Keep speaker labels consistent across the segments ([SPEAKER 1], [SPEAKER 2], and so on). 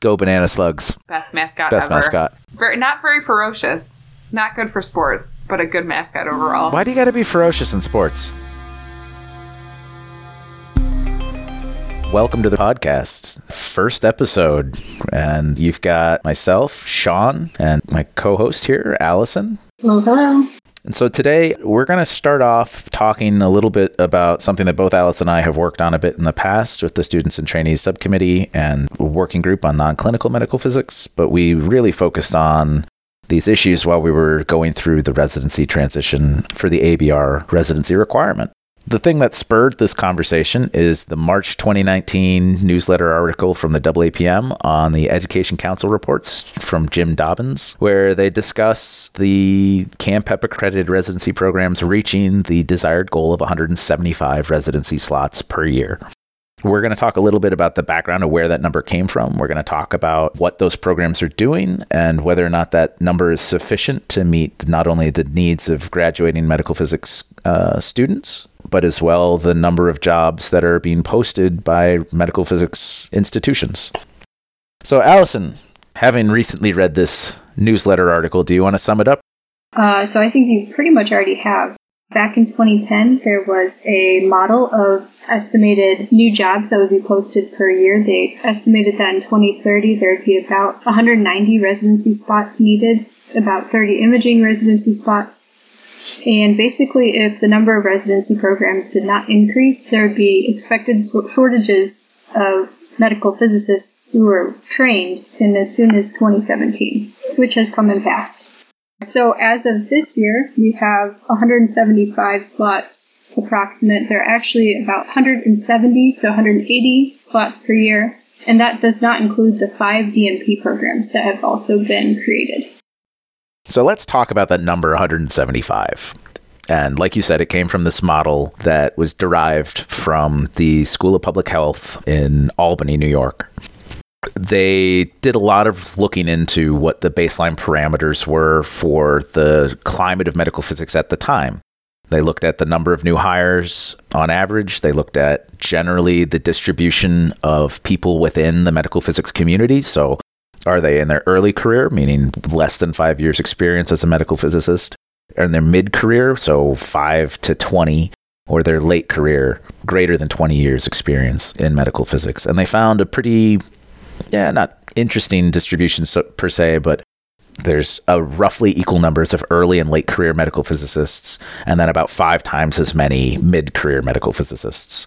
[SPEAKER 1] Go Banana Slugs.
[SPEAKER 2] Best mascot
[SPEAKER 1] Best
[SPEAKER 2] ever.
[SPEAKER 1] mascot.
[SPEAKER 2] Very, not very ferocious. Not good for sports, but a good mascot overall.
[SPEAKER 1] Why do you got to be ferocious in sports? Welcome to the podcast, first episode. And you've got myself, Sean, and my co host here, Allison.
[SPEAKER 3] Hello, hello.
[SPEAKER 1] And so today we're going to start off talking a little bit about something that both Alice and I have worked on a bit in the past with the Students and Trainees Subcommittee and working group on non clinical medical physics. But we really focused on these issues while we were going through the residency transition for the ABR residency requirement. The thing that spurred this conversation is the March 2019 newsletter article from the AAPM on the Education Council reports from Jim Dobbins, where they discuss the CAMPEP accredited residency programs reaching the desired goal of 175 residency slots per year. We're going to talk a little bit about the background of where that number came from. We're going to talk about what those programs are doing and whether or not that number is sufficient to meet not only the needs of graduating medical physics uh, students, but as well the number of jobs that are being posted by medical physics institutions. So, Allison, having recently read this newsletter article, do you want to sum it up?
[SPEAKER 3] Uh, so I think you pretty much already have. Back in 2010, there was a model of estimated new jobs that would be posted per year. They estimated that in 2030 there would be about 190 residency spots needed, about 30 imaging residency spots. And basically, if the number of residency programs did not increase, there would be expected shortages of medical physicists who were trained in as soon as 2017, which has come and passed. So as of this year, we have 175 slots approximate. They're actually about 170 to 180 slots per year, and that does not include the five DMP programs that have also been created.
[SPEAKER 1] So let's talk about that number 175. And like you said, it came from this model that was derived from the School of Public Health in Albany, New York. They did a lot of looking into what the baseline parameters were for the climate of medical physics at the time. They looked at the number of new hires on average. They looked at generally the distribution of people within the medical physics community. So, are they in their early career, meaning less than five years' experience as a medical physicist? Or in their mid career, so five to 20, or their late career, greater than 20 years' experience in medical physics? And they found a pretty, yeah, not interesting distribution per se, but there's a roughly equal numbers of early and late career medical physicists, and then about five times as many mid career medical physicists.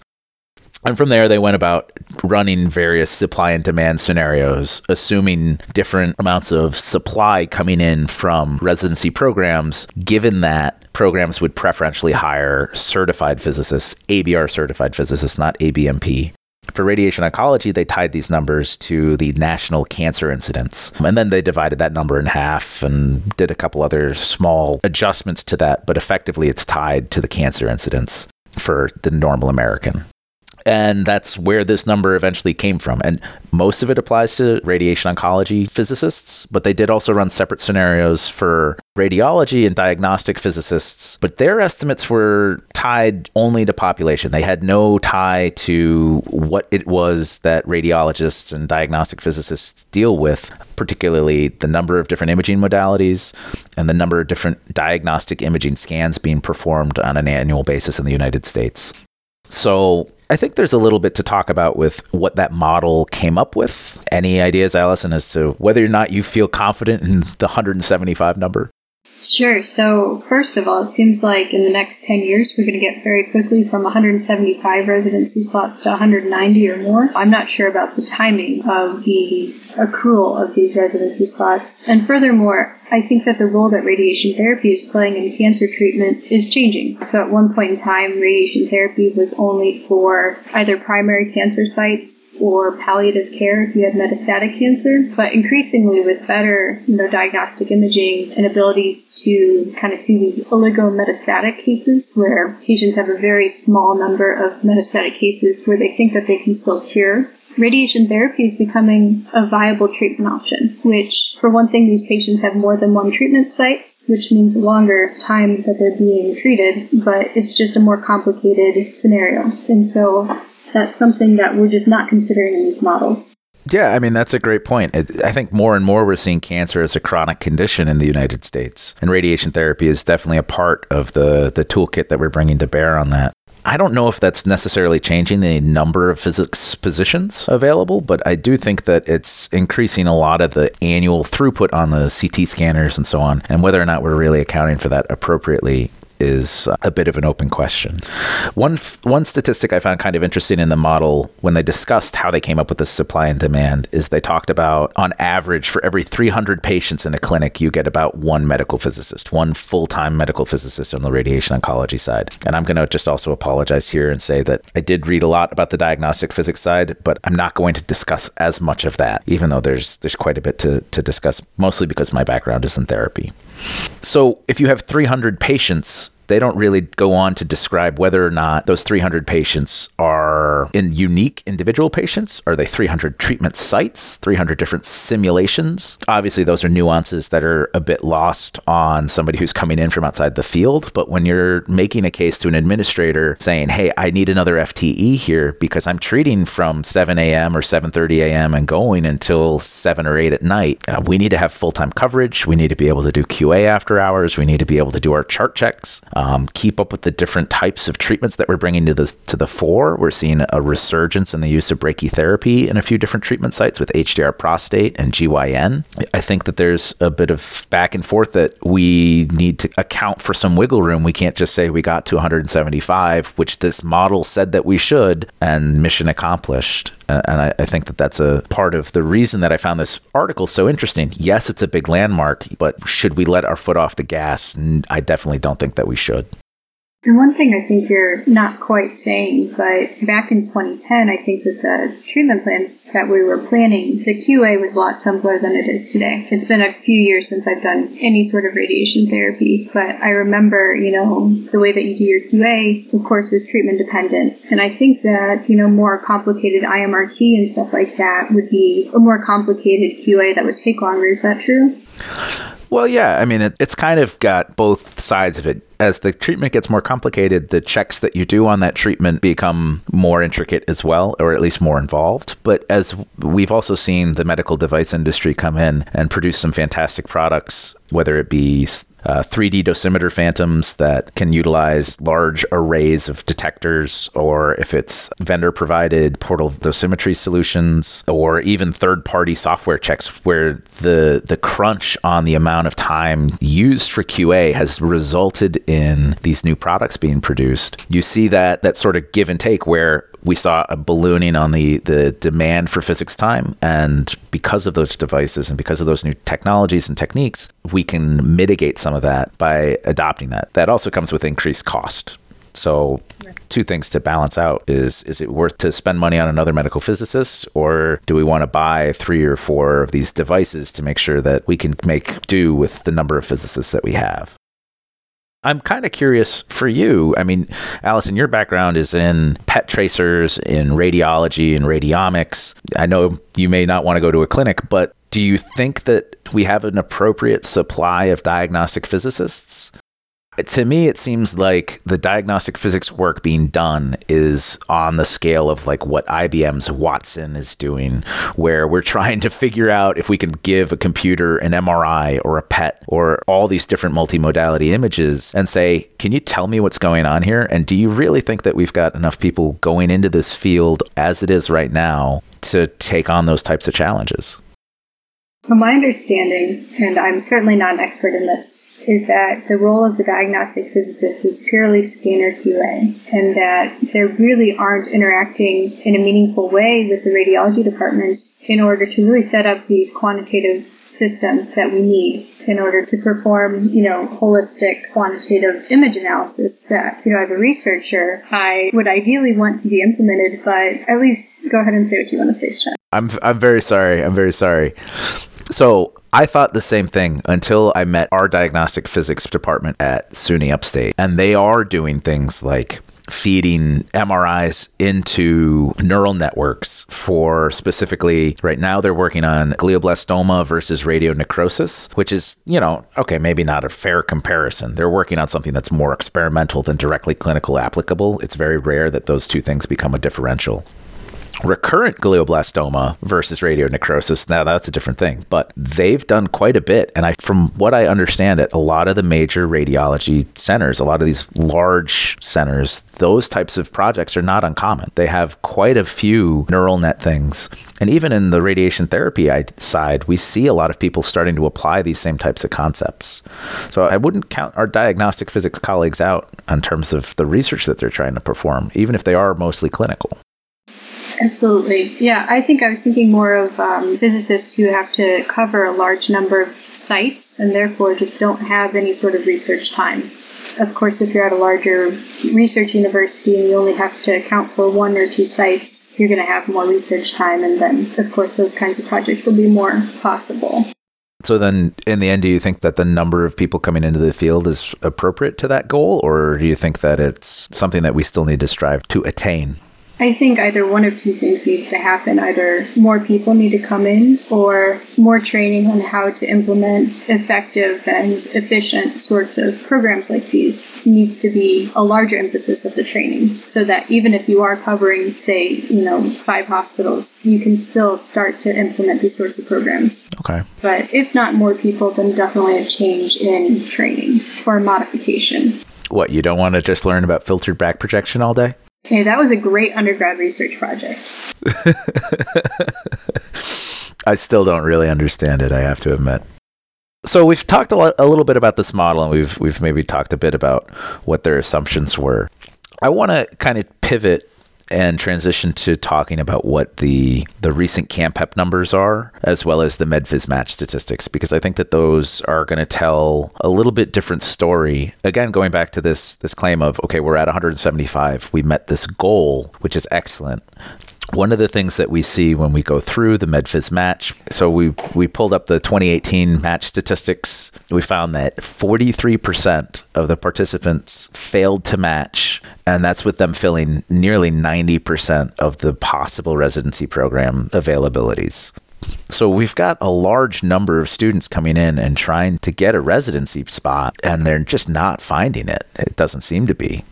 [SPEAKER 1] And from there, they went about running various supply and demand scenarios, assuming different amounts of supply coming in from residency programs, given that programs would preferentially hire certified physicists, ABR certified physicists, not ABMP, for radiation oncology, they tied these numbers to the national cancer incidence. And then they divided that number in half and did a couple other small adjustments to that, but effectively it's tied to the cancer incidence for the normal American. And that's where this number eventually came from. And most of it applies to radiation oncology physicists, but they did also run separate scenarios for radiology and diagnostic physicists. But their estimates were tied only to population. They had no tie to what it was that radiologists and diagnostic physicists deal with, particularly the number of different imaging modalities and the number of different diagnostic imaging scans being performed on an annual basis in the United States. So I think there's a little bit to talk about with what that model came up with. Any ideas, Allison, as to whether or not you feel confident in the 175 number?
[SPEAKER 3] Sure. So, first of all, it seems like in the next 10 years, we're going to get very quickly from 175 residency slots to 190 or more. I'm not sure about the timing of the accrual of these residency slots. And furthermore, I think that the role that radiation therapy is playing in cancer treatment is changing. So at one point in time, radiation therapy was only for either primary cancer sites or palliative care if you had metastatic cancer. But increasingly, with better you know, diagnostic imaging and abilities to kind of see these oligometastatic cases where patients have a very small number of metastatic cases where they think that they can still cure radiation therapy is becoming a viable treatment option, which, for one thing, these patients have more than one treatment sites, which means a longer time that they're being treated, but it's just a more complicated scenario. And so that's something that we're just not considering in these models.
[SPEAKER 1] Yeah, I mean, that's a great point. I think more and more we're seeing cancer as a chronic condition in the United States, and radiation therapy is definitely a part of the, the toolkit that we're bringing to bear on that. I don't know if that's necessarily changing the number of physics positions available, but I do think that it's increasing a lot of the annual throughput on the CT scanners and so on. And whether or not we're really accounting for that appropriately is a bit of an open question. One one statistic I found kind of interesting in the model when they discussed how they came up with the supply and demand is they talked about on average for every 300 patients in a clinic you get about one medical physicist, one full-time medical physicist on the radiation oncology side. And I'm going to just also apologize here and say that I did read a lot about the diagnostic physics side, but I'm not going to discuss as much of that even though there's there's quite a bit to to discuss mostly because my background is in therapy. So, if you have 300 patients they don't really go on to describe whether or not those 300 patients are in unique individual patients. Are they 300 treatment sites, 300 different simulations? Obviously, those are nuances that are a bit lost on somebody who's coming in from outside the field. But when you're making a case to an administrator saying, "Hey, I need another FTE here because I'm treating from 7 a.m. or 7:30 a.m. and going until 7 or 8 at night," uh, we need to have full-time coverage. We need to be able to do QA after hours. We need to be able to do our chart checks um, keep up with the different types of treatments that we're bringing to the to the fore. We're seeing a resurgence in the use of brachytherapy in a few different treatment sites with HDR prostate and GYN. I think that there's a bit of back and forth that we need to account for some wiggle room. We can't just say we got to 175, which this model said that we should, and mission accomplished. Uh, and I, I, think that that's a part of the reason that I found this article so interesting. Yes, it's a big landmark, but should we let our foot off the gas? I definitely don't think that we should.
[SPEAKER 3] And one thing I think you're not quite saying, but back in 2010, I think that the treatment plans that we were planning, the QA was a lot simpler than it is today. It's been a few years since I've done any sort of radiation therapy, but I remember, you know, the way that you do your QA, of course, is treatment dependent. And I think that, you know, more complicated IMRT and stuff like that would be a more complicated QA that would take longer. Is that true?
[SPEAKER 1] Well, yeah. I mean, it, it's kind of got both sides of it. As the treatment gets more complicated, the checks that you do on that treatment become more intricate as well, or at least more involved. But as we've also seen the medical device industry come in and produce some fantastic products, whether it be uh, 3D dosimeter phantoms that can utilize large arrays of detectors, or if it's vendor provided portal dosimetry solutions, or even third party software checks where the, the crunch on the amount of time used for QA has resulted in these new products being produced. You see that, that sort of give and take where we saw a ballooning on the, the demand for physics time. And because of those devices and because of those new technologies and techniques, we can mitigate some of that by adopting that. That also comes with increased cost. So, two things to balance out is is it worth to spend money on another medical physicist or do we want to buy three or four of these devices to make sure that we can make do with the number of physicists that we have? I'm kind of curious for you. I mean, Allison, your background is in PET tracers, in radiology and radiomics. I know you may not want to go to a clinic, but do you think that we have an appropriate supply of diagnostic physicists? To me it seems like the diagnostic physics work being done is on the scale of like what IBM's Watson is doing where we're trying to figure out if we can give a computer an MRI or a PET or all these different multimodality images and say can you tell me what's going on here? And do you really think that we've got enough people going into this field as it is right now to take on those types of challenges?
[SPEAKER 3] From my understanding and I'm certainly not an expert in this is that the role of the diagnostic physicist is purely scanner QA, and that they really aren't interacting in a meaningful way with the radiology departments in order to really set up these quantitative systems that we need in order to perform, you know, holistic quantitative image analysis that, you know, as a researcher, I would ideally want to be implemented, but at least go ahead and say what you want to say, Sean.
[SPEAKER 1] I'm, I'm very sorry. I'm very sorry. So I thought the same thing until I met our diagnostic physics department at SUNY Upstate. And they are doing things like feeding MRIs into neural networks for specifically right now they're working on glioblastoma versus radionecrosis, which is, you know, okay, maybe not a fair comparison. They're working on something that's more experimental than directly clinical applicable. It's very rare that those two things become a differential. Recurrent glioblastoma versus radionecrosis. Now that's a different thing but they've done quite a bit. And i from what i understand it a lot of the major radiology centers a lot of these large centers those types of projects are not uncommon. They have quite a few neural net things. And even in the radiation therapy side we see a lot of people starting to apply these same types of concepts. So i wouldn't count our diagnostic physics colleagues out in terms of the research that they're trying to perform even if they are mostly clinical
[SPEAKER 3] Absolutely. Yeah, I think I was thinking more of um, physicists who have to cover a large number of sites and therefore just don't have any sort of research time. Of course, if you're at a larger research university and you only have to account for one or two sites, you're going to have more research time, and then, of course, those kinds of projects will be more possible.
[SPEAKER 1] So then, in the end, do you think that the number of people coming into the field is appropriate to that goal, or do you think that it's something that we still need to strive to attain?
[SPEAKER 3] I think either one of two things needs to happen. Either more people need to come in, or more training on how to implement effective and efficient sorts of programs like these needs to be a larger emphasis of the training so that even if you are covering, say, you know, five hospitals, you can still start to implement these sorts of programs.
[SPEAKER 1] Okay.
[SPEAKER 3] But if not more people, then definitely a change in training or modification.
[SPEAKER 1] What, you don't want to just learn about filtered back projection all day?
[SPEAKER 3] Hey, that was a great undergrad research project.
[SPEAKER 1] I still don't really understand it, I have to admit. So we've talked a, lot, a little bit about this model, and we've we've maybe talked a bit about what their assumptions were. I want to kind of pivot and transition to talking about what the the recent CAMPEP numbers are, as well as the MedPhys match statistics, because I think that those are going to tell a little bit different story. Again, going back to this this claim of okay, we're at 175, we met this goal, which is excellent one of the things that we see when we go through the MedPhys match, so we we pulled up the 2018 match statistics. We found that 43% of the participants failed to match, and that's with them filling nearly 90% of the possible residency program availabilities. So we've got a large number of students coming in and trying to get a residency spot, and they're just not finding it. It doesn't seem to be.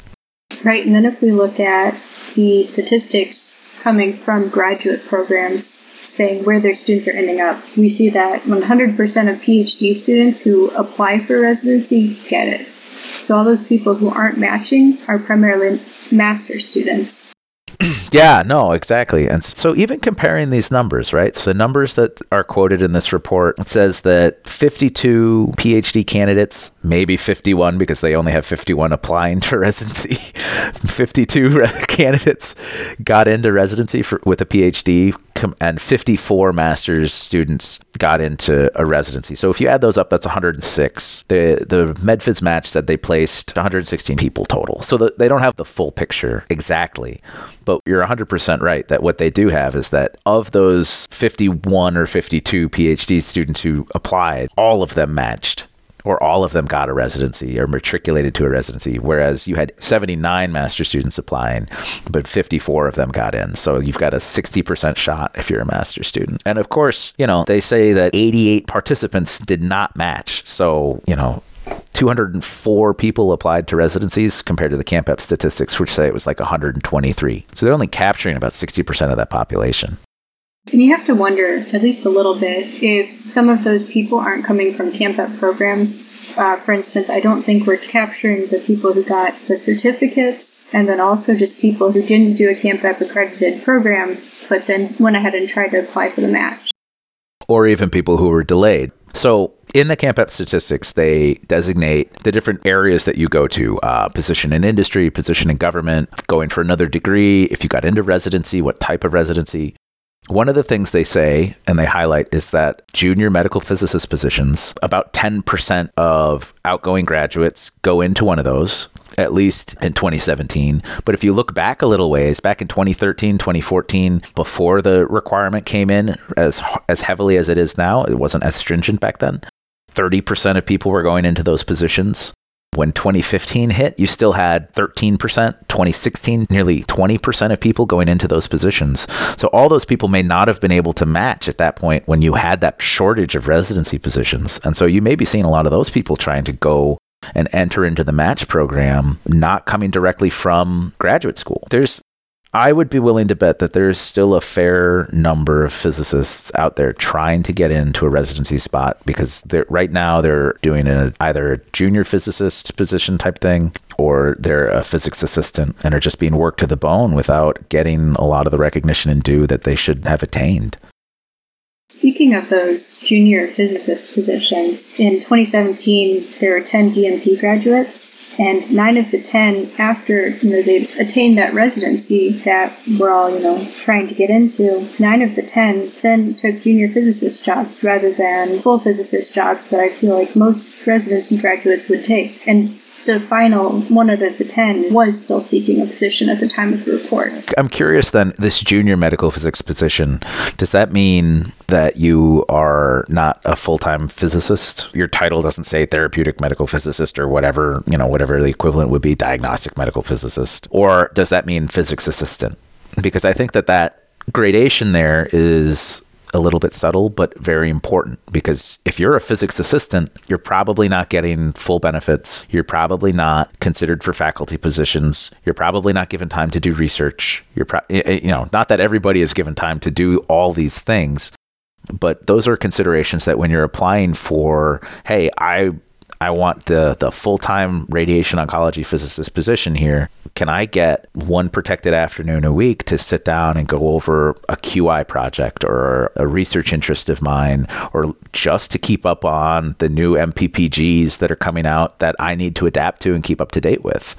[SPEAKER 3] Right, and then if we look at the statistics coming from graduate programs saying where their students are ending up. We see that 100% of PhD students who apply for residency get it. So all those people who aren't matching are primarily master students.
[SPEAKER 1] Yeah, no, exactly. And so even comparing these numbers, right? So numbers that are quoted in this report, it says that 52 PhD candidates, maybe 51 because they only have 51 applying to residency. 52 candidates got into residency for, with a PhD and 54 master's students got into a residency. So if you add those up, that's 106. The the MedPhys match said they placed 116 people total. So the, they don't have the full picture exactly. But you're 100% right that what they do have is that of those 51 or 52 PhD students who applied, all of them matched or all of them got a residency or matriculated to a residency, whereas you had 79 master students applying, but 54 of them got in. So you've got a 60% shot if you're a master student. And of course, you know, they say that 88 participants did not match. So, you know, 204 people applied to residencies compared to the CAMPEP statistics, which say it was like 123. So they're only capturing about 60% of that population.
[SPEAKER 3] And you have to wonder, at least a little bit, if some of those people aren't coming from CAMPEP programs. Uh, for instance, I don't think we're capturing the people who got the certificates, and then also just people who didn't do a CAMPEP accredited program, but then went ahead and tried to apply for the match.
[SPEAKER 1] Or even people who were delayed. So in the CAMPEP statistics, they designate the different areas that you go to uh, position in industry, position in government, going for another degree, if you got into residency, what type of residency. One of the things they say and they highlight is that junior medical physicist positions, about 10% of outgoing graduates go into one of those, at least in 2017. But if you look back a little ways, back in 2013, 2014, before the requirement came in as as heavily as it is now, it wasn't as stringent back then. 30% of people were going into those positions. When 2015 hit, you still had 13%, 2016, nearly 20% of people going into those positions. So all those people may not have been able to match at that point when you had that shortage of residency positions. And so you may be seeing a lot of those people trying to go and enter into the match program, not coming directly from graduate school. There's I would be willing to bet that there's still a fair number of physicists out there trying to get into a residency spot because right now they're doing a, either a junior physicist position type thing or they're a physics assistant and are just being worked to the bone without getting a lot of the recognition and due that they should have attained.
[SPEAKER 3] Speaking of those junior physicist positions, in 2017 there were 10 DMP graduates, and nine of the 10, after you know they attained that residency that we're all you know trying to get into, nine of the 10 then took junior physicist jobs rather than full physicist jobs that I feel like most residency graduates would take. And the final one out of the 10 was still seeking a position at the time of the report.
[SPEAKER 1] I'm curious then, this junior medical physics position, does that mean that you are not a full time physicist? Your title doesn't say therapeutic medical physicist or whatever, you know, whatever the equivalent would be, diagnostic medical physicist? Or does that mean physics assistant? Because I think that that gradation there is a little bit subtle, but very important because if you're a physics assistant, you're probably not getting full benefits. You're probably not considered for faculty positions. You're probably not given time to do research. You're, pro- eh, eh, you know, not that everybody is given time to do all these things, but those are considerations that when you're applying for, hey, I I want the the full time radiation oncology physicist position here. Can I get one protected afternoon a week to sit down and go over a QI project or a research interest of mine, or just to keep up on the new MPPGs that are coming out that I need to adapt to and keep up to date with?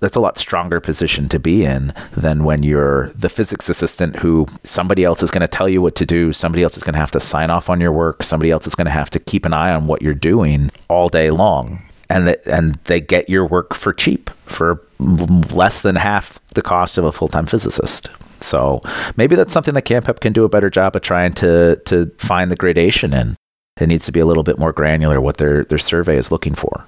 [SPEAKER 1] That's a lot stronger position to be in than when you're the physics assistant who somebody else is going to tell you what to do somebody else is going to have to sign off on your work somebody else is going to have to keep an eye on what you're doing all day long. And that, and they get your work for cheap for less than half the cost of a full-time physicist. So maybe that's something that CAMPEP can do a better job of trying to to find the gradation in. It needs to be a little bit more granular what their their survey is looking for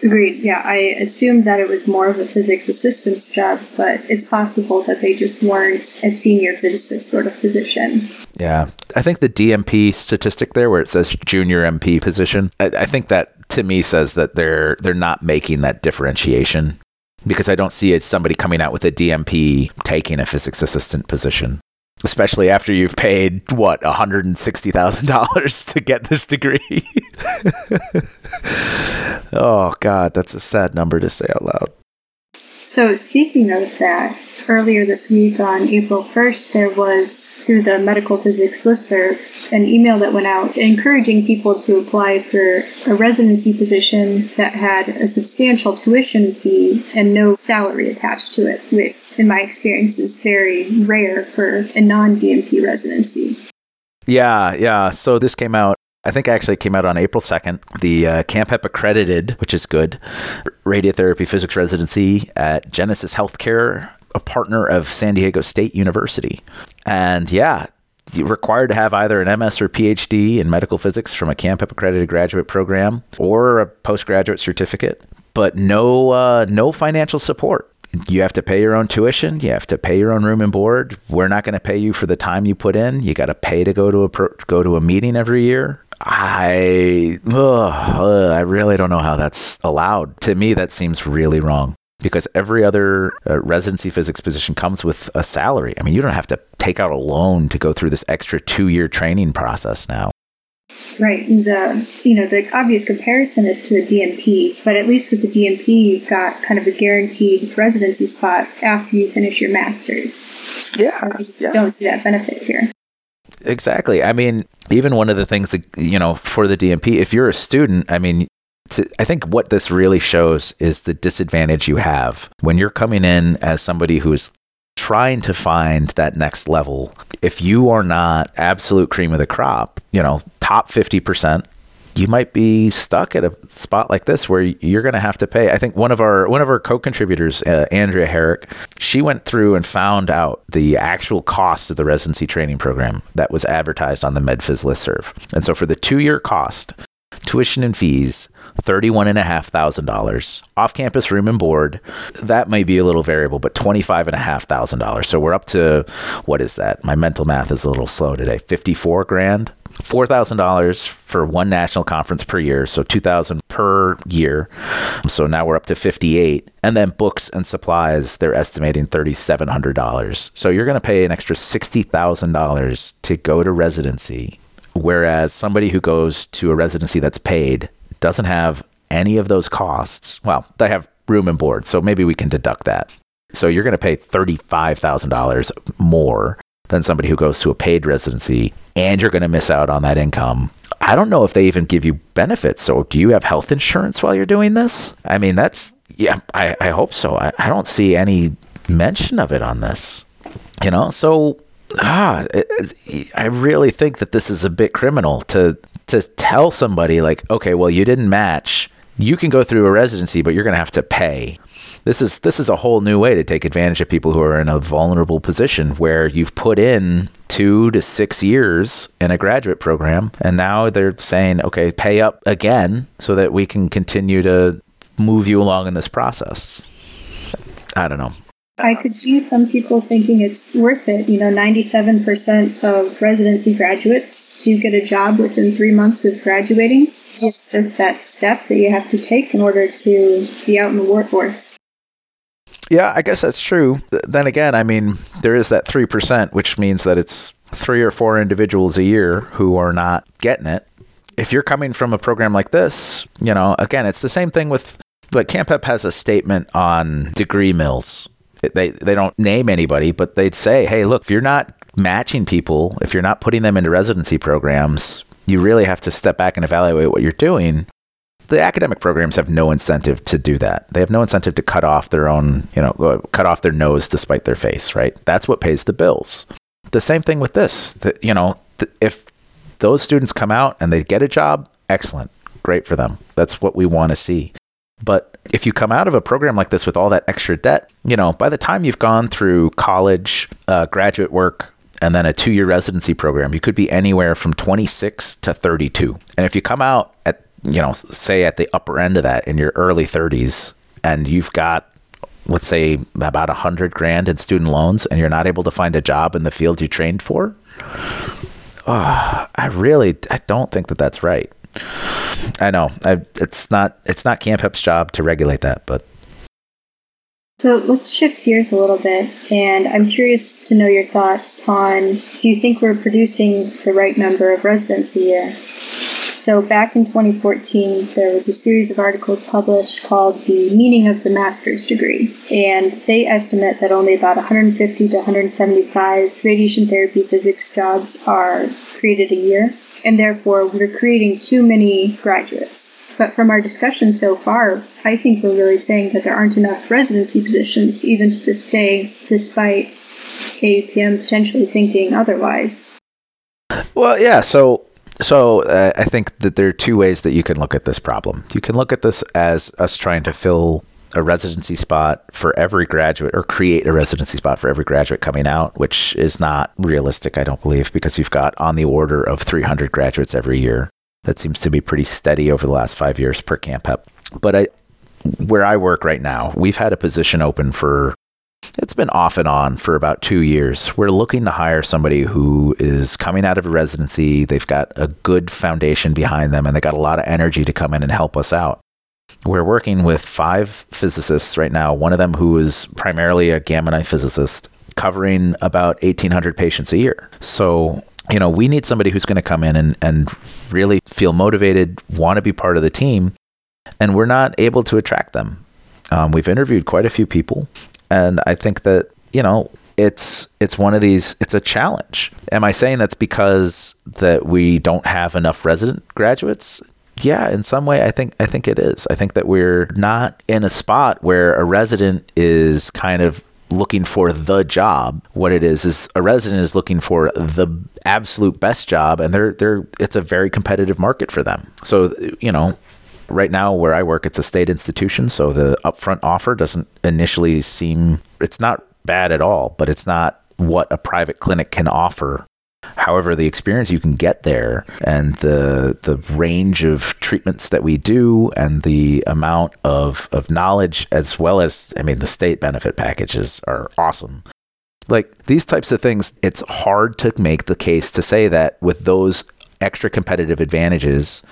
[SPEAKER 3] Agreed. Yeah, I assumed that it was more of a physics assistant's job, but it's possible that they just weren't a senior physicist sort of position.
[SPEAKER 1] Yeah, I think the DMP statistic there, where it says junior MP position, I, I think that to me says that they're they're not making that differentiation because I don't see it somebody coming out with a DMP taking a physics assistant position especially after you've paid what $160,000 to get this degree. oh god, that's a sad number to say out loud.
[SPEAKER 3] So, speaking of that, earlier this week on April 1st, there was through the medical physics listserv an email that went out encouraging people to apply for a residency position that had a substantial tuition fee and no salary attached to it, which, in my experience, is very rare for a non DMP residency.
[SPEAKER 1] Yeah, yeah. So this came out I think actually came out on April 2nd. The uh, CAMPEP accredited, which is good, radiotherapy physics residency at Genesis Healthcare, a partner of San Diego State University. And yeah, required to have either an MS or PhD in medical physics from a CAMPEP accredited graduate program or a postgraduate certificate, but no uh, no financial support. You have to pay your own tuition. You have to pay your own room and board. We're not going to pay you for the time you put in. You got to pay to go to a go to a meeting every year. I ugh, I really don't know how that's allowed. To me, that seems really wrong because every other uh, residency physics position comes with a salary. I mean, you don't have to take out a loan to go through this extra two year training process now.
[SPEAKER 3] Right. The you know the obvious comparison is to a DMP, but at least with the DMP, you've got kind of a guaranteed residency spot after you finish your master's.
[SPEAKER 1] Yeah. yeah.
[SPEAKER 3] Don't see that benefit here.
[SPEAKER 1] Exactly. I mean, even one of the things, that, you know, for the DMP, if you're a student, I mean, to, I think what this really shows is the disadvantage you have when you're coming in as somebody who's trying to find that next level. If you are not absolute cream of the crop, you know, top 50%, you might be stuck at a spot like this where you're going to have to pay. I think one of our one of our co-contributors, uh, Andrea Herrick, she went through and found out the actual cost of the residency training program that was advertised on the MedPhys listserv. And so for the two-year cost, tuition and fees, $31,500. Off campus room and board, that may be a little variable, but $25,500. So we're up to, what is that? My mental math is a little slow today. 54 grand $4,000 for one national conference per year, so 2000 per year. So now we're up to 58. And then books and supplies, they're estimating $3700. So you're going to pay an extra $60,000 to go to residency, whereas somebody who goes to a residency that's paid doesn't have any of those costs. Well, they have room and board, so maybe we can deduct that. So you're going to pay $35,000 more than somebody who goes to a paid residency, and you're going to miss out on that income. I don't know if they even give you benefits. So, do you have health insurance while you're doing this? I mean, that's, yeah, I, I hope so. I, I don't see any mention of it on this, you know? So, ah, it, I really think that this is a bit criminal to, to tell somebody, like, okay, well, you didn't match. You can go through a residency, but you're going to have to pay. This is this is a whole new way to take advantage of people who are in a vulnerable position where you've put in two to six years in a graduate program and now they're saying okay pay up again so that we can continue to move you along in this process. I don't know
[SPEAKER 3] I could see some people thinking it's worth it. You know, 97% of residency graduates do get a job within three months of graduating. It's just that step that you have to take in order to be out in the workforce.
[SPEAKER 1] Yeah, I guess that's true. Then again, I mean, there is that 3%, which means that it's three or four individuals a year who are not getting it. If you're coming from a program like this, you know, again, it's the same thing with like CAMPEP has a statement on degree mills. They they don't name anybody, but they'd say, "Hey, look, if you're not matching people, if you're not putting them into residency programs, you really have to step back and evaluate what you're doing the academic programs have no incentive to do that. They have no incentive to cut off their own, you know, uh, cut off their nose to spite their face, right? That's what pays the bills. The same thing with this. The, you know, if those students come out and they get a job, excellent, great for them. That's what we want to see. But if you come out of a program like this with all that extra debt, you know, by the time you've gone through college, uh, graduate work, and then a two year residency program, you could be anywhere from 26 to 32. And if you come out at you know, say at the upper end of that in your early 30s, and you've got, let's say, about a hundred grand in student loans, and you're not able to find a job in the field you trained for, oh, I really, I don't think that that's right. I know I, it's not, it's not CAMPEP's job to regulate that, but.
[SPEAKER 3] So let's shift gears a little bit, and I'm curious to know your thoughts on do you think we're producing the right number of residents a year? So back in 2014, there was a series of articles published called The Meaning of the Master's Degree. And they estimate that only about 150 to 175 radiation therapy physics jobs are created a year. And therefore, we're creating too many graduates. But from our discussion so far, I think we're really saying that there aren't enough residency positions, even to this day, despite AAPM potentially thinking otherwise.
[SPEAKER 1] Well, yeah. So so uh, I think that there are two ways that you can look at this problem. You can look at this as us trying to fill a residency spot for every graduate or create a residency spot for every graduate coming out, which is not realistic, I don't believe, because you've got on the order of 300 graduates every year. That seems to be pretty steady over the last five years per CAMPEP. But I, where I work right now, we've had a position open for it's been off and on for about two years. We're looking to hire somebody who is coming out of a residency. They've got a good foundation behind them and they got a lot of energy to come in and help us out. We're working with five physicists right now, one of them who is primarily a gamma knife physicist, covering about 1,800 patients a year. So, you know, we need somebody who's going to come in and, and really feel motivated, want to be part of the team, and we're not able to attract them. Um, we've interviewed quite a few people, and I think that, you know, it's it's one of these it's a challenge. Am I saying that's because that we don't have enough resident graduates? Yeah, in some way I think I think it is. I think that we're not in a spot where a resident is kind of looking for the job. What it is is a resident is looking for the absolute best job and they're they're it's a very competitive market for them. So, you know, right now where I work, it's a state institution, so the upfront offer doesn't initially seem it's not bad at all, but it's not what a private clinic can offer. However, the experience you can get there and the the range of treatments that we do and the amount of, of knowledge as well as I mean the state benefit packages are awesome. Like these types of things, it's hard to make the case to say that with those extra competitive advantages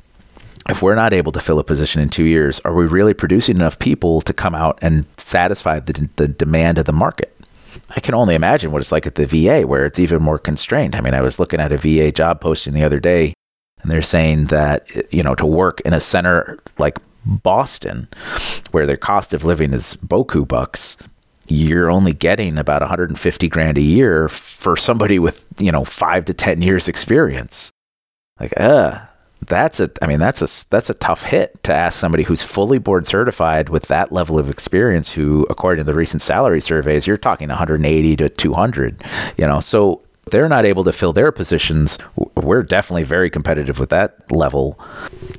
[SPEAKER 1] if we're not able to fill a position in two years, are we really producing enough people to come out and satisfy the, the demand of the market? I can only imagine what it's like at the VA where it's even more constrained. I mean, I was looking at a VA job posting the other day and they're saying that, you know, to work in a center like Boston, where their cost of living is boku bucks, you're only getting about 150 grand a year for somebody with, you know, five to 10 years experience. Like, uh, that's a I mean that's a that's a tough hit to ask somebody who's fully board certified with that level of experience who according to the recent salary surveys you're talking 180 to 200 you know? So they're not able to fill their positions. We're definitely very competitive with that level.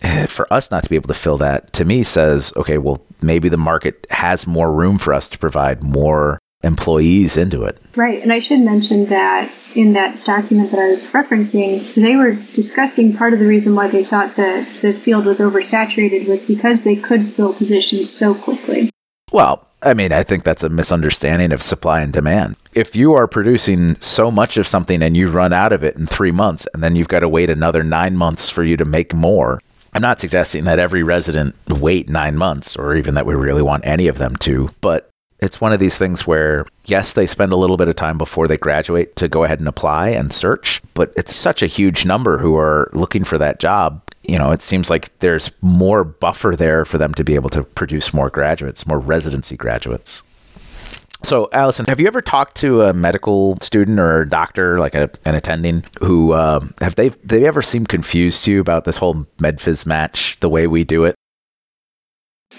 [SPEAKER 1] Eh, for us not to be able to fill that to me says okay well maybe the market has more room for us to provide more employees into it.
[SPEAKER 3] Right. And I should mention that in that document that I was referencing, they were discussing part of the reason why they thought that the field was oversaturated was because they could fill positions so quickly.
[SPEAKER 1] Well, I mean, I think that's a misunderstanding of supply and demand. If you are producing so much of something and you run out of it in three months, and then you've got to wait another nine months for you to make more, I'm not suggesting that every resident wait nine months or even that we really want any of them to, but it's one of these things where, yes, they spend a little bit of time before they graduate to go ahead and apply and search, but it's such a huge number who are looking for that job. You know, it seems like there's more buffer there for them to be able to produce more graduates, more residency graduates. So, Allison, have you ever talked to a medical student or a doctor, like a, an attending, who um, have they they ever seemed confused to you about this whole medphys match, the way we do it?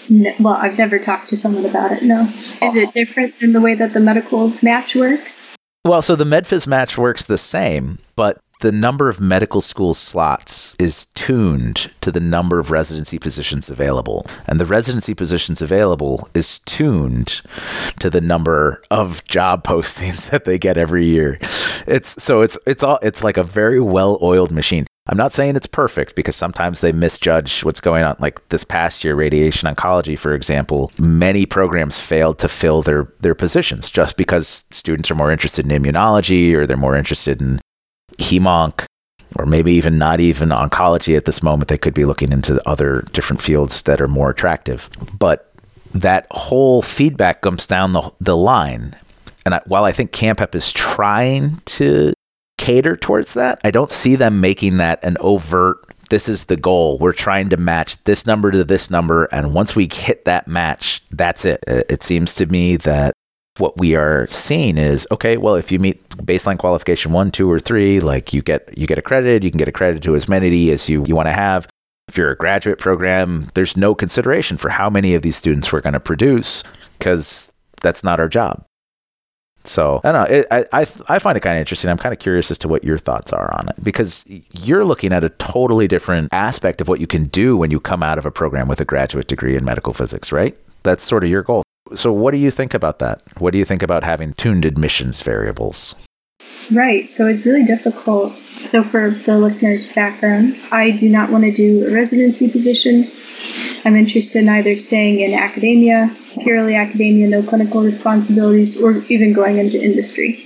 [SPEAKER 3] No, well, I've never talked to someone about it. No. Is it different than the way that the medical match works?
[SPEAKER 1] Well, so the MedPhys match works the same, but the number of medical school slots is tuned to the number of residency positions available. And the residency positions available is tuned to the number of job postings that they get every year. It's so it's it's all it's like a very well-oiled machine. I'm not saying it's perfect because sometimes they misjudge what's going on. Like this past year, radiation oncology, for example, many programs failed to fill their, their positions just because students are more interested in immunology or they're more interested in hemonc or maybe even not even oncology at this moment. They could be looking into other different fields that are more attractive. But that whole feedback comes down the, the line. And I, while I think CAMPEP is trying to cater towards that. I don't see them making that an overt this is the goal. We're trying to match this number to this number. And once we hit that match, that's it. Uh, it seems to me that what we are seeing is okay, well, if you meet baseline qualification one, two, or three, like you get you get accredited, you can get accredited to as many as you, you want to have. If you're a graduate program, there's no consideration for how many of these students we're going to produce because that's not our job. So I don't know. It, I, I, I find it kind of interesting. I'm kind of curious as to what your thoughts are on it because you're looking at a totally different aspect of what you can do when you come out of a program with a graduate degree in medical physics, right? That's sort of your goal. So what do you think about that? What do you think about having tuned admissions variables?
[SPEAKER 3] Right. So it's really difficult. So for the listener's background, I do not want to do a residency position. I'm interested in either staying in academia, purely academia, no clinical responsibilities, or even going into industry.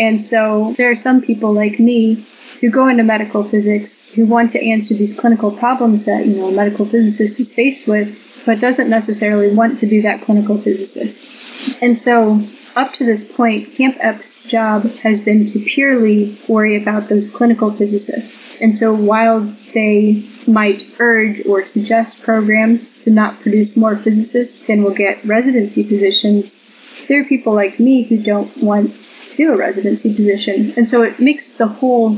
[SPEAKER 3] And so there are some people like me who go into medical physics who want to answer these clinical problems that you know a medical physicist is faced with, but doesn't necessarily want to be that clinical physicist. And so up to this point, CAMPEP's job has been to purely worry about those clinical physicists. And so while they might urge or suggest programs to not produce more physicists than will get residency positions, there are people like me who don't want to do a residency position. And so it makes the whole,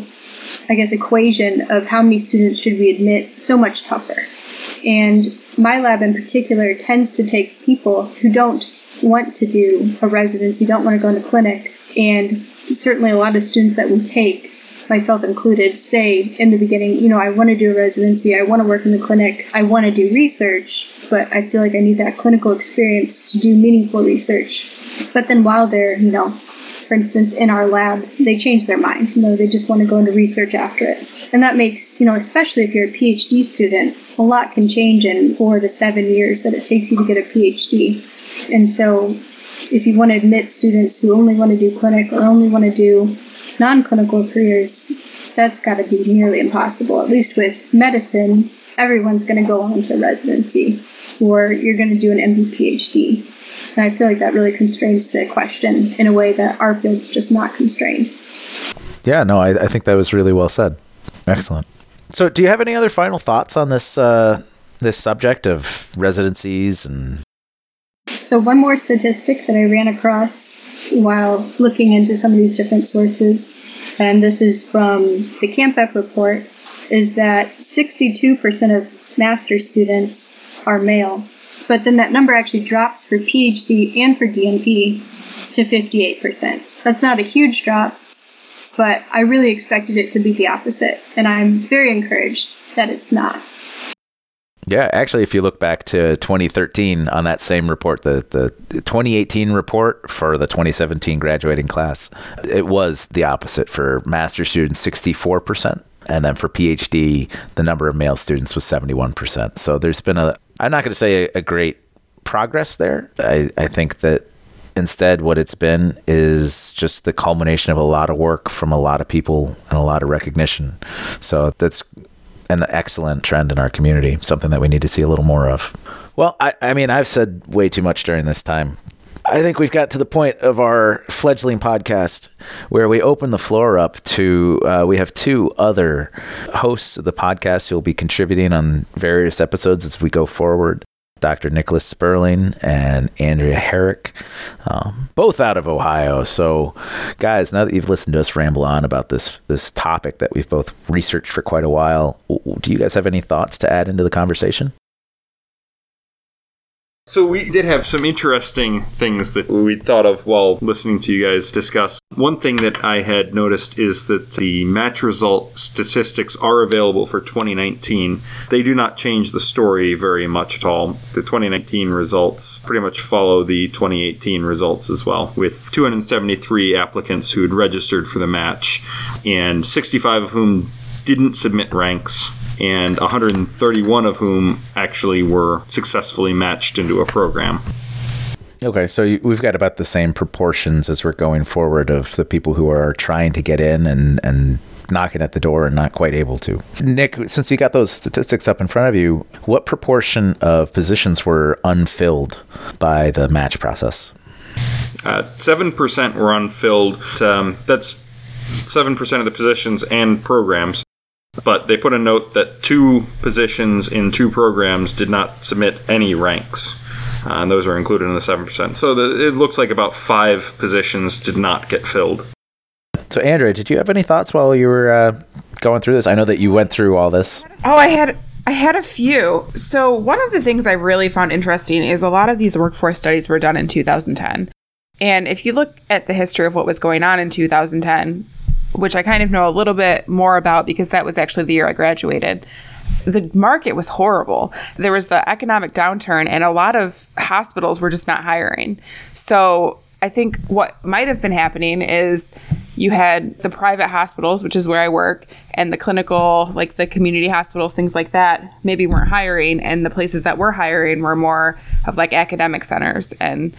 [SPEAKER 3] I guess, equation of how many students should we admit so much tougher. And my lab in particular tends to take people who don't want to do a residency, don't want to go into clinic. And certainly a lot of students that we take, myself included, say in the beginning, you know, I want to do a residency, I want to work in the clinic, I want to do research, but I feel like I need that clinical experience to do meaningful research. But then while they're, you know, for instance, in our lab, they change their mind. You know, they just want to go into research after it. And that makes, you know, especially if you're a PhD student, a lot can change in four to seven years that it takes you to get a PhD. And so if you want to admit students who only want to do clinic or only want to do non-clinical careers, that's got to be nearly impossible. At least with medicine, everyone's going to go on to residency, or you're going to do an MD PhD. And I feel like that really constrains the question in a way that our field's just not constrained.
[SPEAKER 1] Yeah, no, I, I think that was really well said. Excellent. So, do you have any other final thoughts on this uh, this subject of residencies and?
[SPEAKER 3] So, one more statistic that I ran across while looking into some of these different sources, and this is from the CAMPEP report, is that 62% of master students are male, but then that number actually drops for PhD and for DMP to 58%. That's not a huge drop, but I really expected it to be the opposite, and I'm very encouraged that it's not.
[SPEAKER 1] Yeah, actually, if you look back to 2013 on that same report, the, the 2018 report for the 2017 graduating class, it was the opposite for master students, 64%. And then for PhD, the number of male students was 71%. So there's been a, I'm not going to say a, a great progress there. I, I think that instead what it's been is just the culmination of a lot of work from a lot of people and a lot of recognition so that's an excellent trend in our community something that we need to see a little more of well i, I mean i've said way too much during this time I think we've got to the point of our fledgling podcast where we open the floor up to. Uh, we have two other hosts of the podcast who will be contributing on various episodes as we go forward. Dr. Nicholas Sperling and Andrea Herrick, um, both out of Ohio. So, guys, now that you've listened to us ramble on about this this topic that we've both researched for quite a while, do you guys have any thoughts to add into the conversation?
[SPEAKER 4] So we did have some interesting things that we thought of while listening to you guys discuss. One thing that I had noticed is that the match result statistics are available for 2019. They do not change the story very much at all. The 2019 results pretty much follow the 2018 results as well, with 273 applicants who had registered for the match, and 65 of whom didn't submit ranks and 131 of whom actually were successfully matched into a program.
[SPEAKER 1] Okay, so we've got about the same proportions as we're going forward of the people who are trying to get in and, and knocking at the door and not quite able to. Nick, since you got those statistics up in front of you, what proportion of positions were unfilled by the match process?
[SPEAKER 4] Uh, 7% were unfilled. Um, that's 7% of the positions and programs. But they put a note that two positions in two programs did not submit any ranks. Uh, and those are included in the 7%. So the, it looks like about five positions did not get filled.
[SPEAKER 1] So, Andrea, did you have any thoughts while you were uh, going through this? I know that you went through all this.
[SPEAKER 2] Oh, I had. I had a few. So, one of the things I really found interesting is a lot of these workforce studies were done in 2010. And if you look at the history of what was going on in 2010, which I kind of know a little bit more about because that was actually the year I graduated. The market was horrible. There was the economic downturn, and a lot of hospitals were just not hiring. So I think what might have been happening is you had the private hospitals, which is where I work, and the clinical, like the community hospitals, things like that, maybe weren't hiring. And the places that were hiring were more of like academic centers and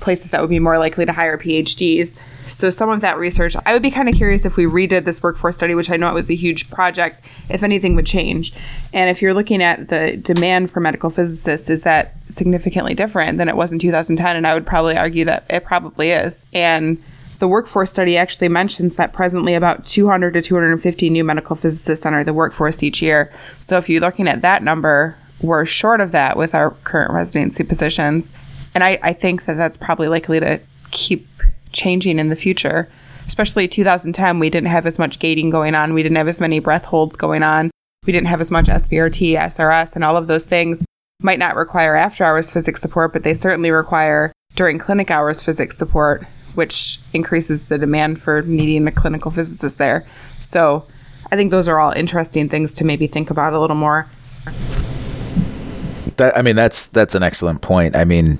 [SPEAKER 2] places that would be more likely to hire PhDs. So some of that research, I would be kind of curious if we redid this workforce study, which I know it was a huge project, if anything would change. And if you're looking at the demand for medical physicists, is that significantly different than it was in 2010? And I would probably argue that it probably is. And the workforce study actually mentions that presently about 200 to 250 new medical physicists enter the workforce each year. So if you're looking at that number, we're short of that with our current residency positions. And I, I think that that's probably likely to keep changing in the future. Especially 2010, we didn't have as much gating going on. We didn't have as many breath holds going on. We didn't have as much SBRT, SRS, and all of those things might not require after hours physics support, but they certainly require during clinic hours physics support, which increases the demand for needing a clinical physicist there. So I think those are all interesting things to maybe think about a little more.
[SPEAKER 1] That, I mean, that's that's an excellent point. I mean,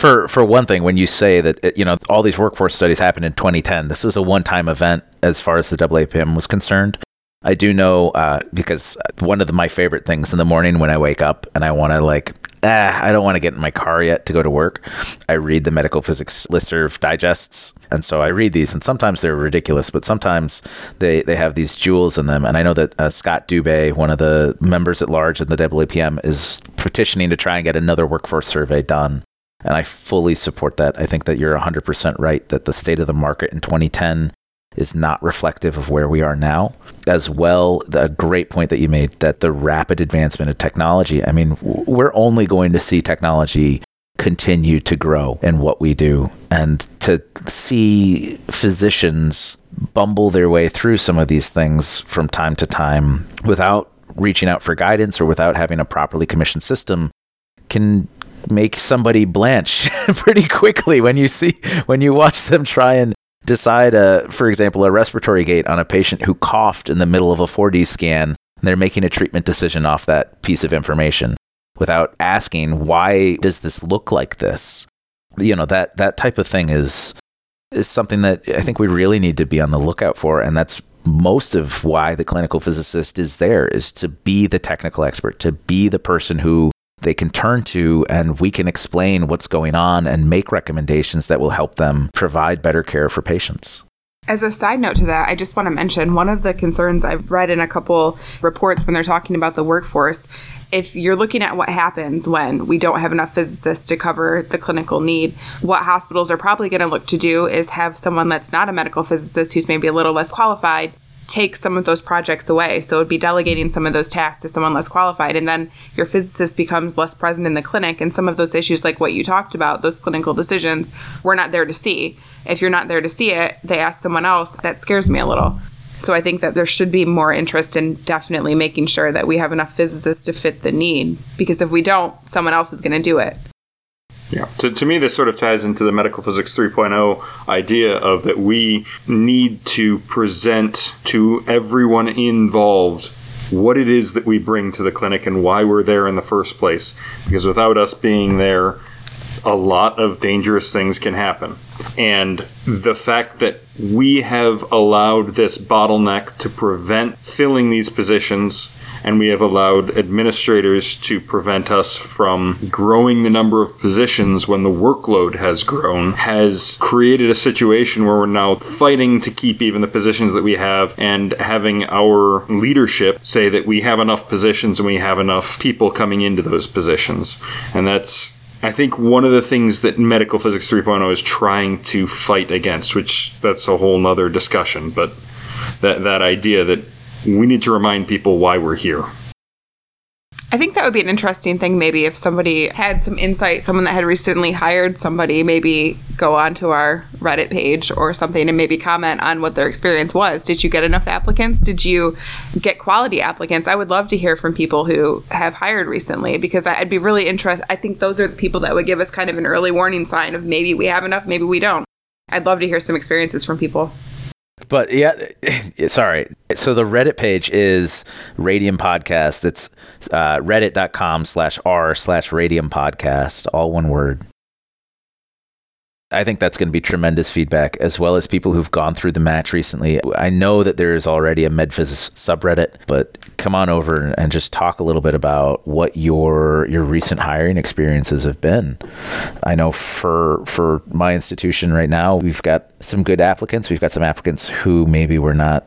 [SPEAKER 1] for for one thing, when you say that you know all these workforce studies happened in 2010, this was a one-time event as far as the AAPM was concerned. I do know uh, because one of the, my favorite things in the morning when I wake up and I want to like ah, I don't want to get in my car yet to go to work. I read the medical physics listserv digests. And so I read these, and sometimes they're ridiculous, but sometimes they, they have these jewels in them. And I know that uh, Scott Dubé, one of the members at large in the AAPM, is petitioning to try and get another workforce survey done. And I fully support that. I think that you're 100% right that the state of the market in 2010 is not reflective of where we are now. As well, the great point that you made that the rapid advancement of technology, I mean, we're only going to see technology continue to grow in what we do. And to see physicians bumble their way through some of these things from time to time without reaching out for guidance or without having a properly commissioned system can make somebody blanch pretty quickly when you see when you watch them try and decide, a, for example, a respiratory gate on a patient who coughed in the middle of a 4D scan, and they're making a treatment decision off that piece of information without asking, why does this look like this? You know, that, that type of thing is, is something that I think we really need to be on the lookout for. And that's most of why the clinical physicist is there is to be the technical expert, to be the person who they can turn to and we can explain what's going on and make recommendations that will help them provide better care for patients.
[SPEAKER 2] As a side note to that, I just want to mention one of the concerns I've read in a couple reports when they're talking about the workforce. If you're looking at what happens when we don't have enough physicists to cover the clinical need, what hospitals are probably going to look to do is have someone that's not a medical physicist who's maybe a little less qualified take some of those projects away. So it would be delegating some of those tasks to someone less qualified. And then your physicist becomes less present in the clinic. And some of those issues, like what you talked about, those clinical decisions, we're not there to see. If you're not there to see it, they ask someone else. That scares me a little. So I think that there should be more interest in definitely making sure that we have enough physicists to fit the need. Because if we don't, someone else is going to do it.
[SPEAKER 4] Yeah. To, to me, this sort of ties into the medical physics 3.0 idea of that we need to present to everyone involved what it is that we bring to the clinic and why we're there in the first place. Because without us being there, a lot of dangerous things can happen. And the fact that we have allowed this bottleneck to prevent filling these positions and we have allowed administrators to prevent us from growing the number of positions when the workload has grown, has created a situation where we're now fighting to keep even the positions that we have and having our leadership say that we have enough positions and we have enough people coming into those positions. And that's I think one of the things that Medical Physics 3.0 is trying to fight against, which that's a whole nother discussion, but that, that idea that we need to remind people why we're here.
[SPEAKER 2] I think that would be an interesting thing, maybe if somebody had some insight, someone that had recently hired somebody, maybe go onto our Reddit page or something and maybe comment on what their experience was. Did you get enough applicants? Did you get quality applicants? I would love to hear from people who have hired recently because I'd be really interested. I think those are the people that would give us kind of an early warning sign of maybe we have enough, maybe we don't. I'd love to hear some experiences from people.
[SPEAKER 1] But yeah, sorry. So the Reddit page is Radium Podcast. It's uh, reddit.com slash r slash Radium Podcast, all one word. I think that's going to be tremendous feedback, as well as people who've gone through the match recently. I know that there is already a MedPhys subreddit, but come on over and just talk a little bit about what your your recent hiring experiences have been. I know for for my institution right now, we've got some good applicants. We've got some applicants who maybe we're not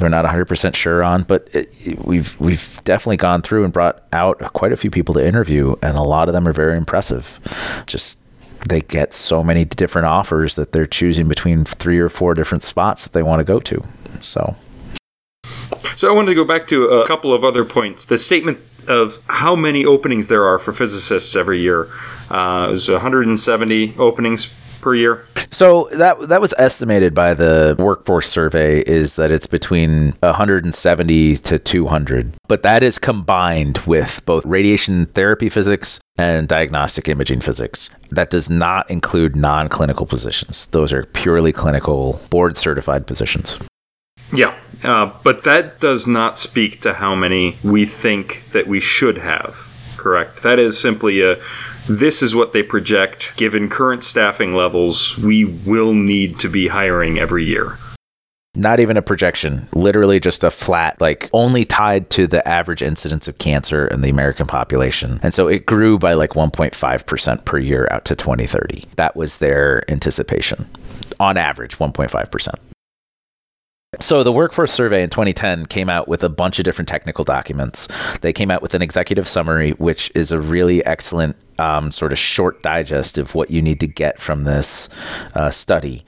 [SPEAKER 1] we're not 100% sure on, but it, we've we've definitely gone through and brought out quite a few people to interview, and a lot of them are very impressive. Just they get so many different offers that they're choosing between three or four different spots that they want to go to. So,
[SPEAKER 4] so I wanted to go back to a couple of other points. The statement of how many openings there are for physicists every year. Uh, it was 170 openings per year.
[SPEAKER 1] So that that was estimated by the workforce survey is that it's between 170 to 200, but that is combined with both radiation therapy physics and diagnostic imaging physics. That does not include non-clinical positions. Those are purely clinical board certified positions.
[SPEAKER 4] Yeah, uh, but that does not speak to how many we think that we should have. Correct. That is simply a this is what they project. Given current staffing levels, we will need to be hiring every year.
[SPEAKER 1] Not even a projection, literally just a flat, like only tied to the average incidence of cancer in the American population. And so it grew by like 1.5% per year out to 2030. That was their anticipation. On average, 1.5%. So the workforce survey in 2010 came out with a bunch of different technical documents. They came out with an executive summary, which is a really excellent um, sort of short digest of what you need to get from this uh, study.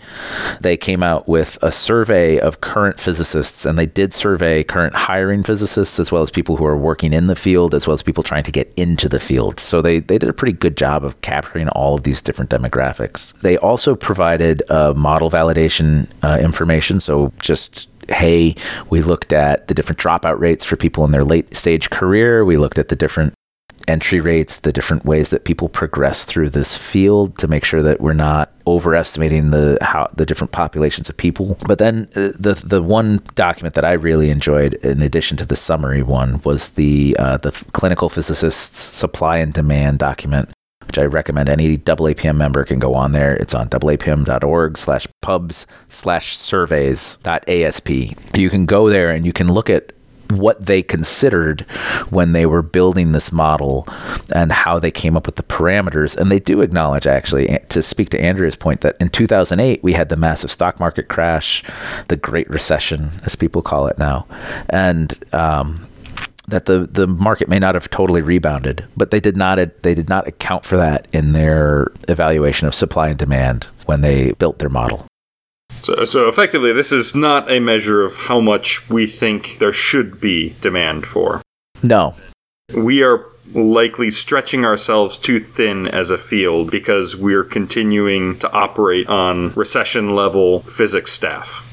[SPEAKER 1] They came out with a survey of current physicists, and they did survey current hiring physicists as well as people who are working in the field, as well as people trying to get into the field. So they, they did a pretty good job of capturing all of these different demographics. They also provided uh, model validation uh, information. So just hey, we looked at the different dropout rates for people in their late stage career. We looked at the different entry rates, the different ways that people progress through this field to make sure that we're not overestimating the how the different populations of people. But then uh, the the one document that I really enjoyed, in addition to the summary one, was the uh, the clinical physicists supply and demand document. Which I recommend any AAPM member can go on there. It's on aapm.org slash pubs slash surveys dot asp. You can go there and you can look at what they considered when they were building this model and how they came up with the parameters. And they do acknowledge, actually, to speak to Andrea's point, that in 2008 we had the massive stock market crash, the Great Recession, as people call it now, and um, that the the market may not have totally rebounded, but they did not they did not account for that in their evaluation of supply and demand when they built their model.
[SPEAKER 4] So, so effectively, this is not a measure of how much we think there should be demand for.
[SPEAKER 1] No.
[SPEAKER 4] We are likely stretching ourselves too thin as a field because we're continuing to operate on recession level physics staff.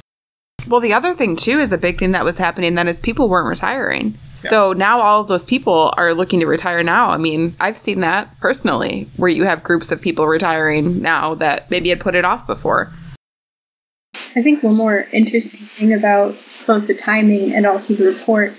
[SPEAKER 2] Well, the other thing too is a big thing that was happening then is people weren't retiring. So now all of those people are looking to retire now. I mean, I've seen that personally, where you have groups of people retiring now that maybe had put it off before.
[SPEAKER 3] I think one more interesting thing about both the timing and also the report,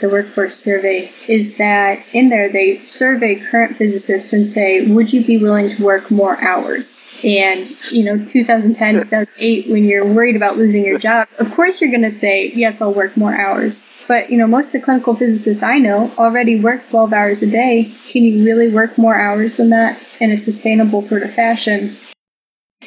[SPEAKER 3] the workforce survey, is that in there they survey current physicists and say, would you be willing to work more hours? And, you know, 2010, 2008, when you're worried about losing your job, of course you're going to say, yes, I'll work more hours. But, you know, most of the clinical physicists I know already work 12 hours a day. Can you really work more hours than that in a sustainable sort of fashion?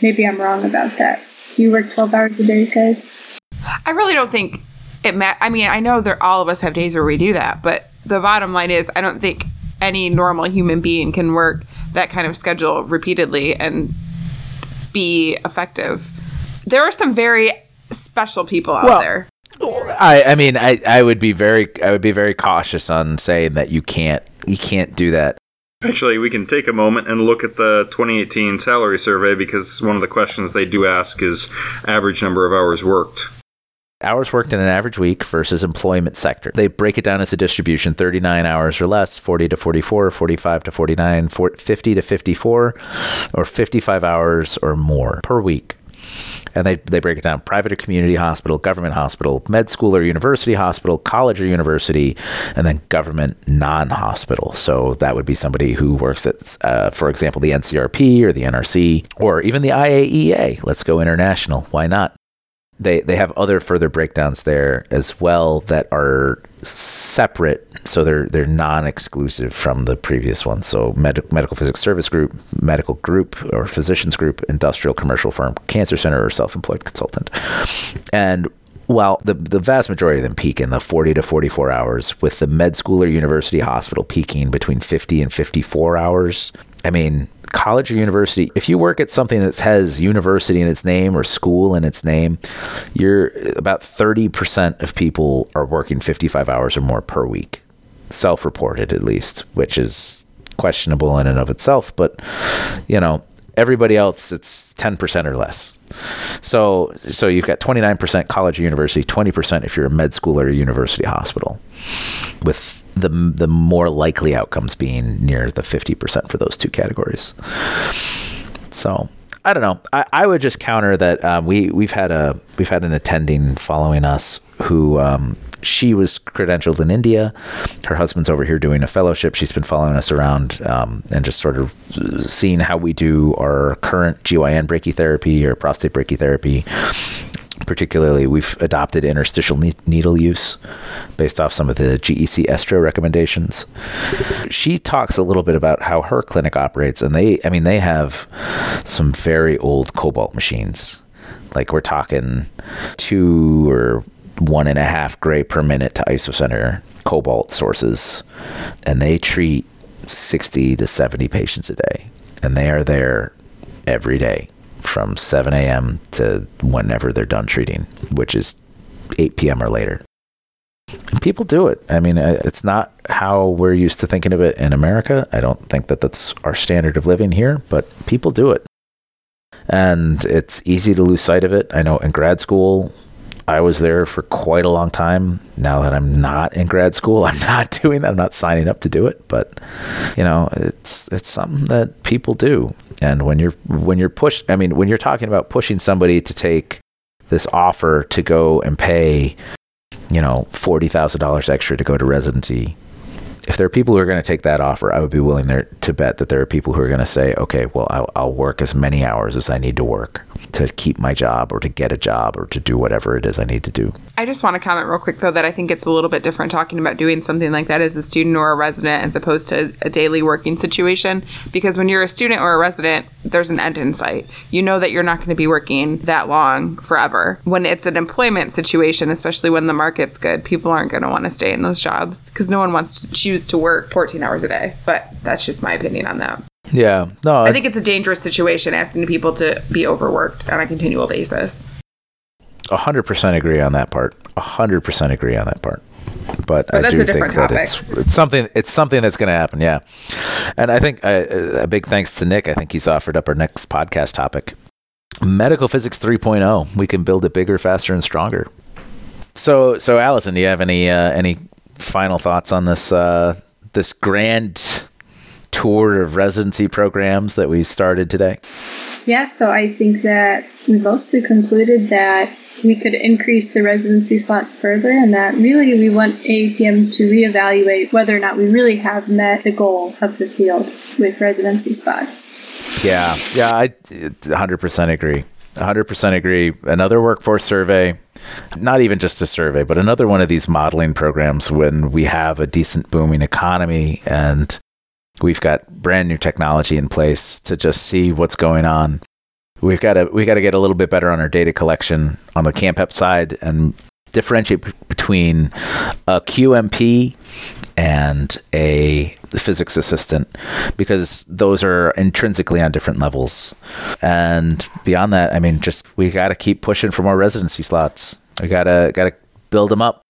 [SPEAKER 3] Maybe I'm wrong about that. Do you work 12 hours a day, guys?
[SPEAKER 2] I really don't think it ma- I mean, I know that all of us have days where we do that, but the bottom line is I don't think any normal human being can work that kind of schedule repeatedly and be effective. There are some very special people out
[SPEAKER 1] Well,
[SPEAKER 2] there.
[SPEAKER 1] I, I mean, I, I would be very, I would be very cautious on saying that you can't, you can't do that.
[SPEAKER 4] Actually, we can take a moment and look at the 2018 salary survey because one of the questions they do ask is average number of hours worked.
[SPEAKER 1] Hours worked in an average week versus employment sector. They break it down as a distribution 39 hours or less, 40 to 44, 45 to 49, 50 to 54, or 55 hours or more per week. And they, they break it down private or community hospital, government hospital, med school or university hospital, college or university, and then government non hospital. So that would be somebody who works at, uh, for example, the NCRP or the NRC or even the IAEA. Let's go international. Why not? They they have other further breakdowns there as well that are separate. So they're they're non-exclusive from the previous one. So med- medical physics service group medical group or physicians group industrial commercial firm cancer center or self-employed consultant. And while the, the vast majority of them peak in the 40 to 44 hours with the med school or university hospital peaking between 50 and 54 hours i mean college or university, if you work at something that has university in its name or school in its name, you're about 30% of people are working 55 hours or more per week, self reported at least, which is questionable in and of itself. But, you know, everybody else, it's 10% or less. So, so you've got 29% college or university, 20% if you're a med school or a university hospital, with the the more likely outcomes being near the 50% for those two categories. So I don't know. I, I would just counter that um, we we've had a we've had an attending following us who um, she was credentialed in India. Her husband's over here doing a fellowship. She's been following us around um, and just sort of seeing how we do our current GYN brachytherapy or prostate brachytherapy particularly we've adopted interstitial ne- needle use based off some of the GEC-ESTRO recommendations. She talks a little bit about how her clinic operates, and they, I mean, they have some very old cobalt machines. Like we're talking two or one and a half gray per minute to isocenter cobalt sources, and they treat 60 to 70 patients a day, and they are there every day from 7 a.m. to whenever they're done treating, which is 8 p.m. or later. And people do it. I mean, it's not how we're used to thinking of it in America. I don't think that that's our standard of living here, but people do it. And it's easy to lose sight of it. I know in grad school, I was there for quite a long time. Now that I'm not in grad school, I'm not doing that. I'm not signing up to do it, but you know, it's it's something that people do. And when you're when you're pushed, I mean, when you're talking about pushing somebody to take this offer to go and pay, you know, forty thousand dollars extra to go to residency, if there are people who are going to take that offer, I would be willing there to bet that there are people who are going to say, okay, well, I'll, I'll, work as many hours as I need to work to keep my job or to get a job or to do whatever it is I need to do.
[SPEAKER 2] I just want to comment real quick, though, that I think it's a little bit different talking about doing something like that as a student or a resident as opposed to a daily working situation. Because when you're a student or a resident, there's an end in sight. You know that you're not going to be working that long forever. When it's an employment situation, especially when the market's good, people aren't going to want to stay in those jobs because no one wants to choose to work 14 hours a day. But that's just my opinion on that.
[SPEAKER 1] Yeah, no,
[SPEAKER 2] I think it's a dangerous situation asking people to be overworked on a continual basis.
[SPEAKER 1] hundred percent agree on that part. hundred percent agree on that part. But,
[SPEAKER 2] But
[SPEAKER 1] I
[SPEAKER 2] that's
[SPEAKER 1] do
[SPEAKER 2] a different
[SPEAKER 1] think that it's, it's something. It's something that's going to happen. Yeah, and I think uh, a big thanks to Nick. I think he's offered up our next podcast topic: medical physics 3.0. We can build it bigger, faster, and stronger. So, so Allison, do you have any uh, any final thoughts on this uh, this grand tour of residency programs that we started today?
[SPEAKER 3] Yeah, so I think that we mostly concluded that we could increase the residency slots further, and that really we want AAPM to reevaluate whether or not we really have met the goal of the field with residency spots.
[SPEAKER 1] Yeah, yeah, I 100% agree. 100% agree. Another workforce survey, not even just a survey, but another one of these modeling programs when we have a decent booming economy and we've got brand new technology in place to just see what's going on. We've got to we got to get a little bit better on our data collection on the CAMPEP side and differentiate between a QMP and a physics assistant because those are intrinsically on different levels. And beyond that, I mean, just we got to keep pushing for more residency slots. We gotta gotta build them up.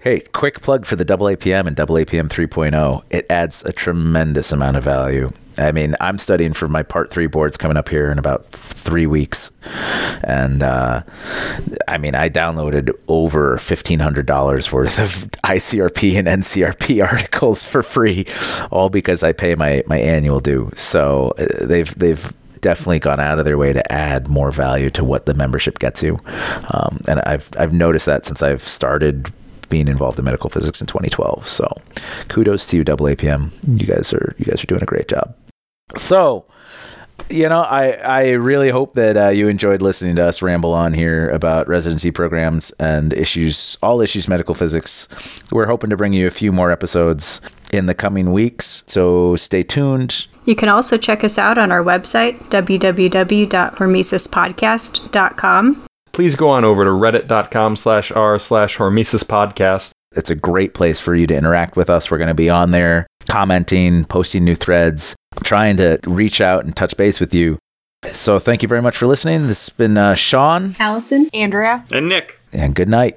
[SPEAKER 1] Hey, quick plug for the AAPM and AAPM 3.0. It adds a tremendous amount of value. I mean, I'm studying for my part three boards coming up here in about three weeks. And uh, I mean, I downloaded over $1,500 worth of ICRP and NCRP articles for free, all because I pay my, my annual due. So uh, they've, they've, definitely gone out of their way to add more value to what the membership gets you. Um, and I've I've noticed that since I've started being involved in medical physics in 2012. So kudos to you, AAPM. You guys are you guys are doing a great job. So you know, I, I really hope that uh, you enjoyed listening to us ramble on here about residency programs and issues, all issues medical physics. We're hoping to bring you a few more episodes in the coming weeks, so stay tuned.
[SPEAKER 5] You can also check us out on our website, www.hormesispodcast.com.
[SPEAKER 6] Please go on over to reddit.com slash r slash hormesis podcast.
[SPEAKER 1] It's a great place for you to interact with us. We're going to be on there commenting, posting new threads, trying to reach out and touch base with you. So thank you very much for listening. This has been uh, Sean,
[SPEAKER 3] Allison?
[SPEAKER 2] Andrea?
[SPEAKER 4] And Nick.
[SPEAKER 1] and good night.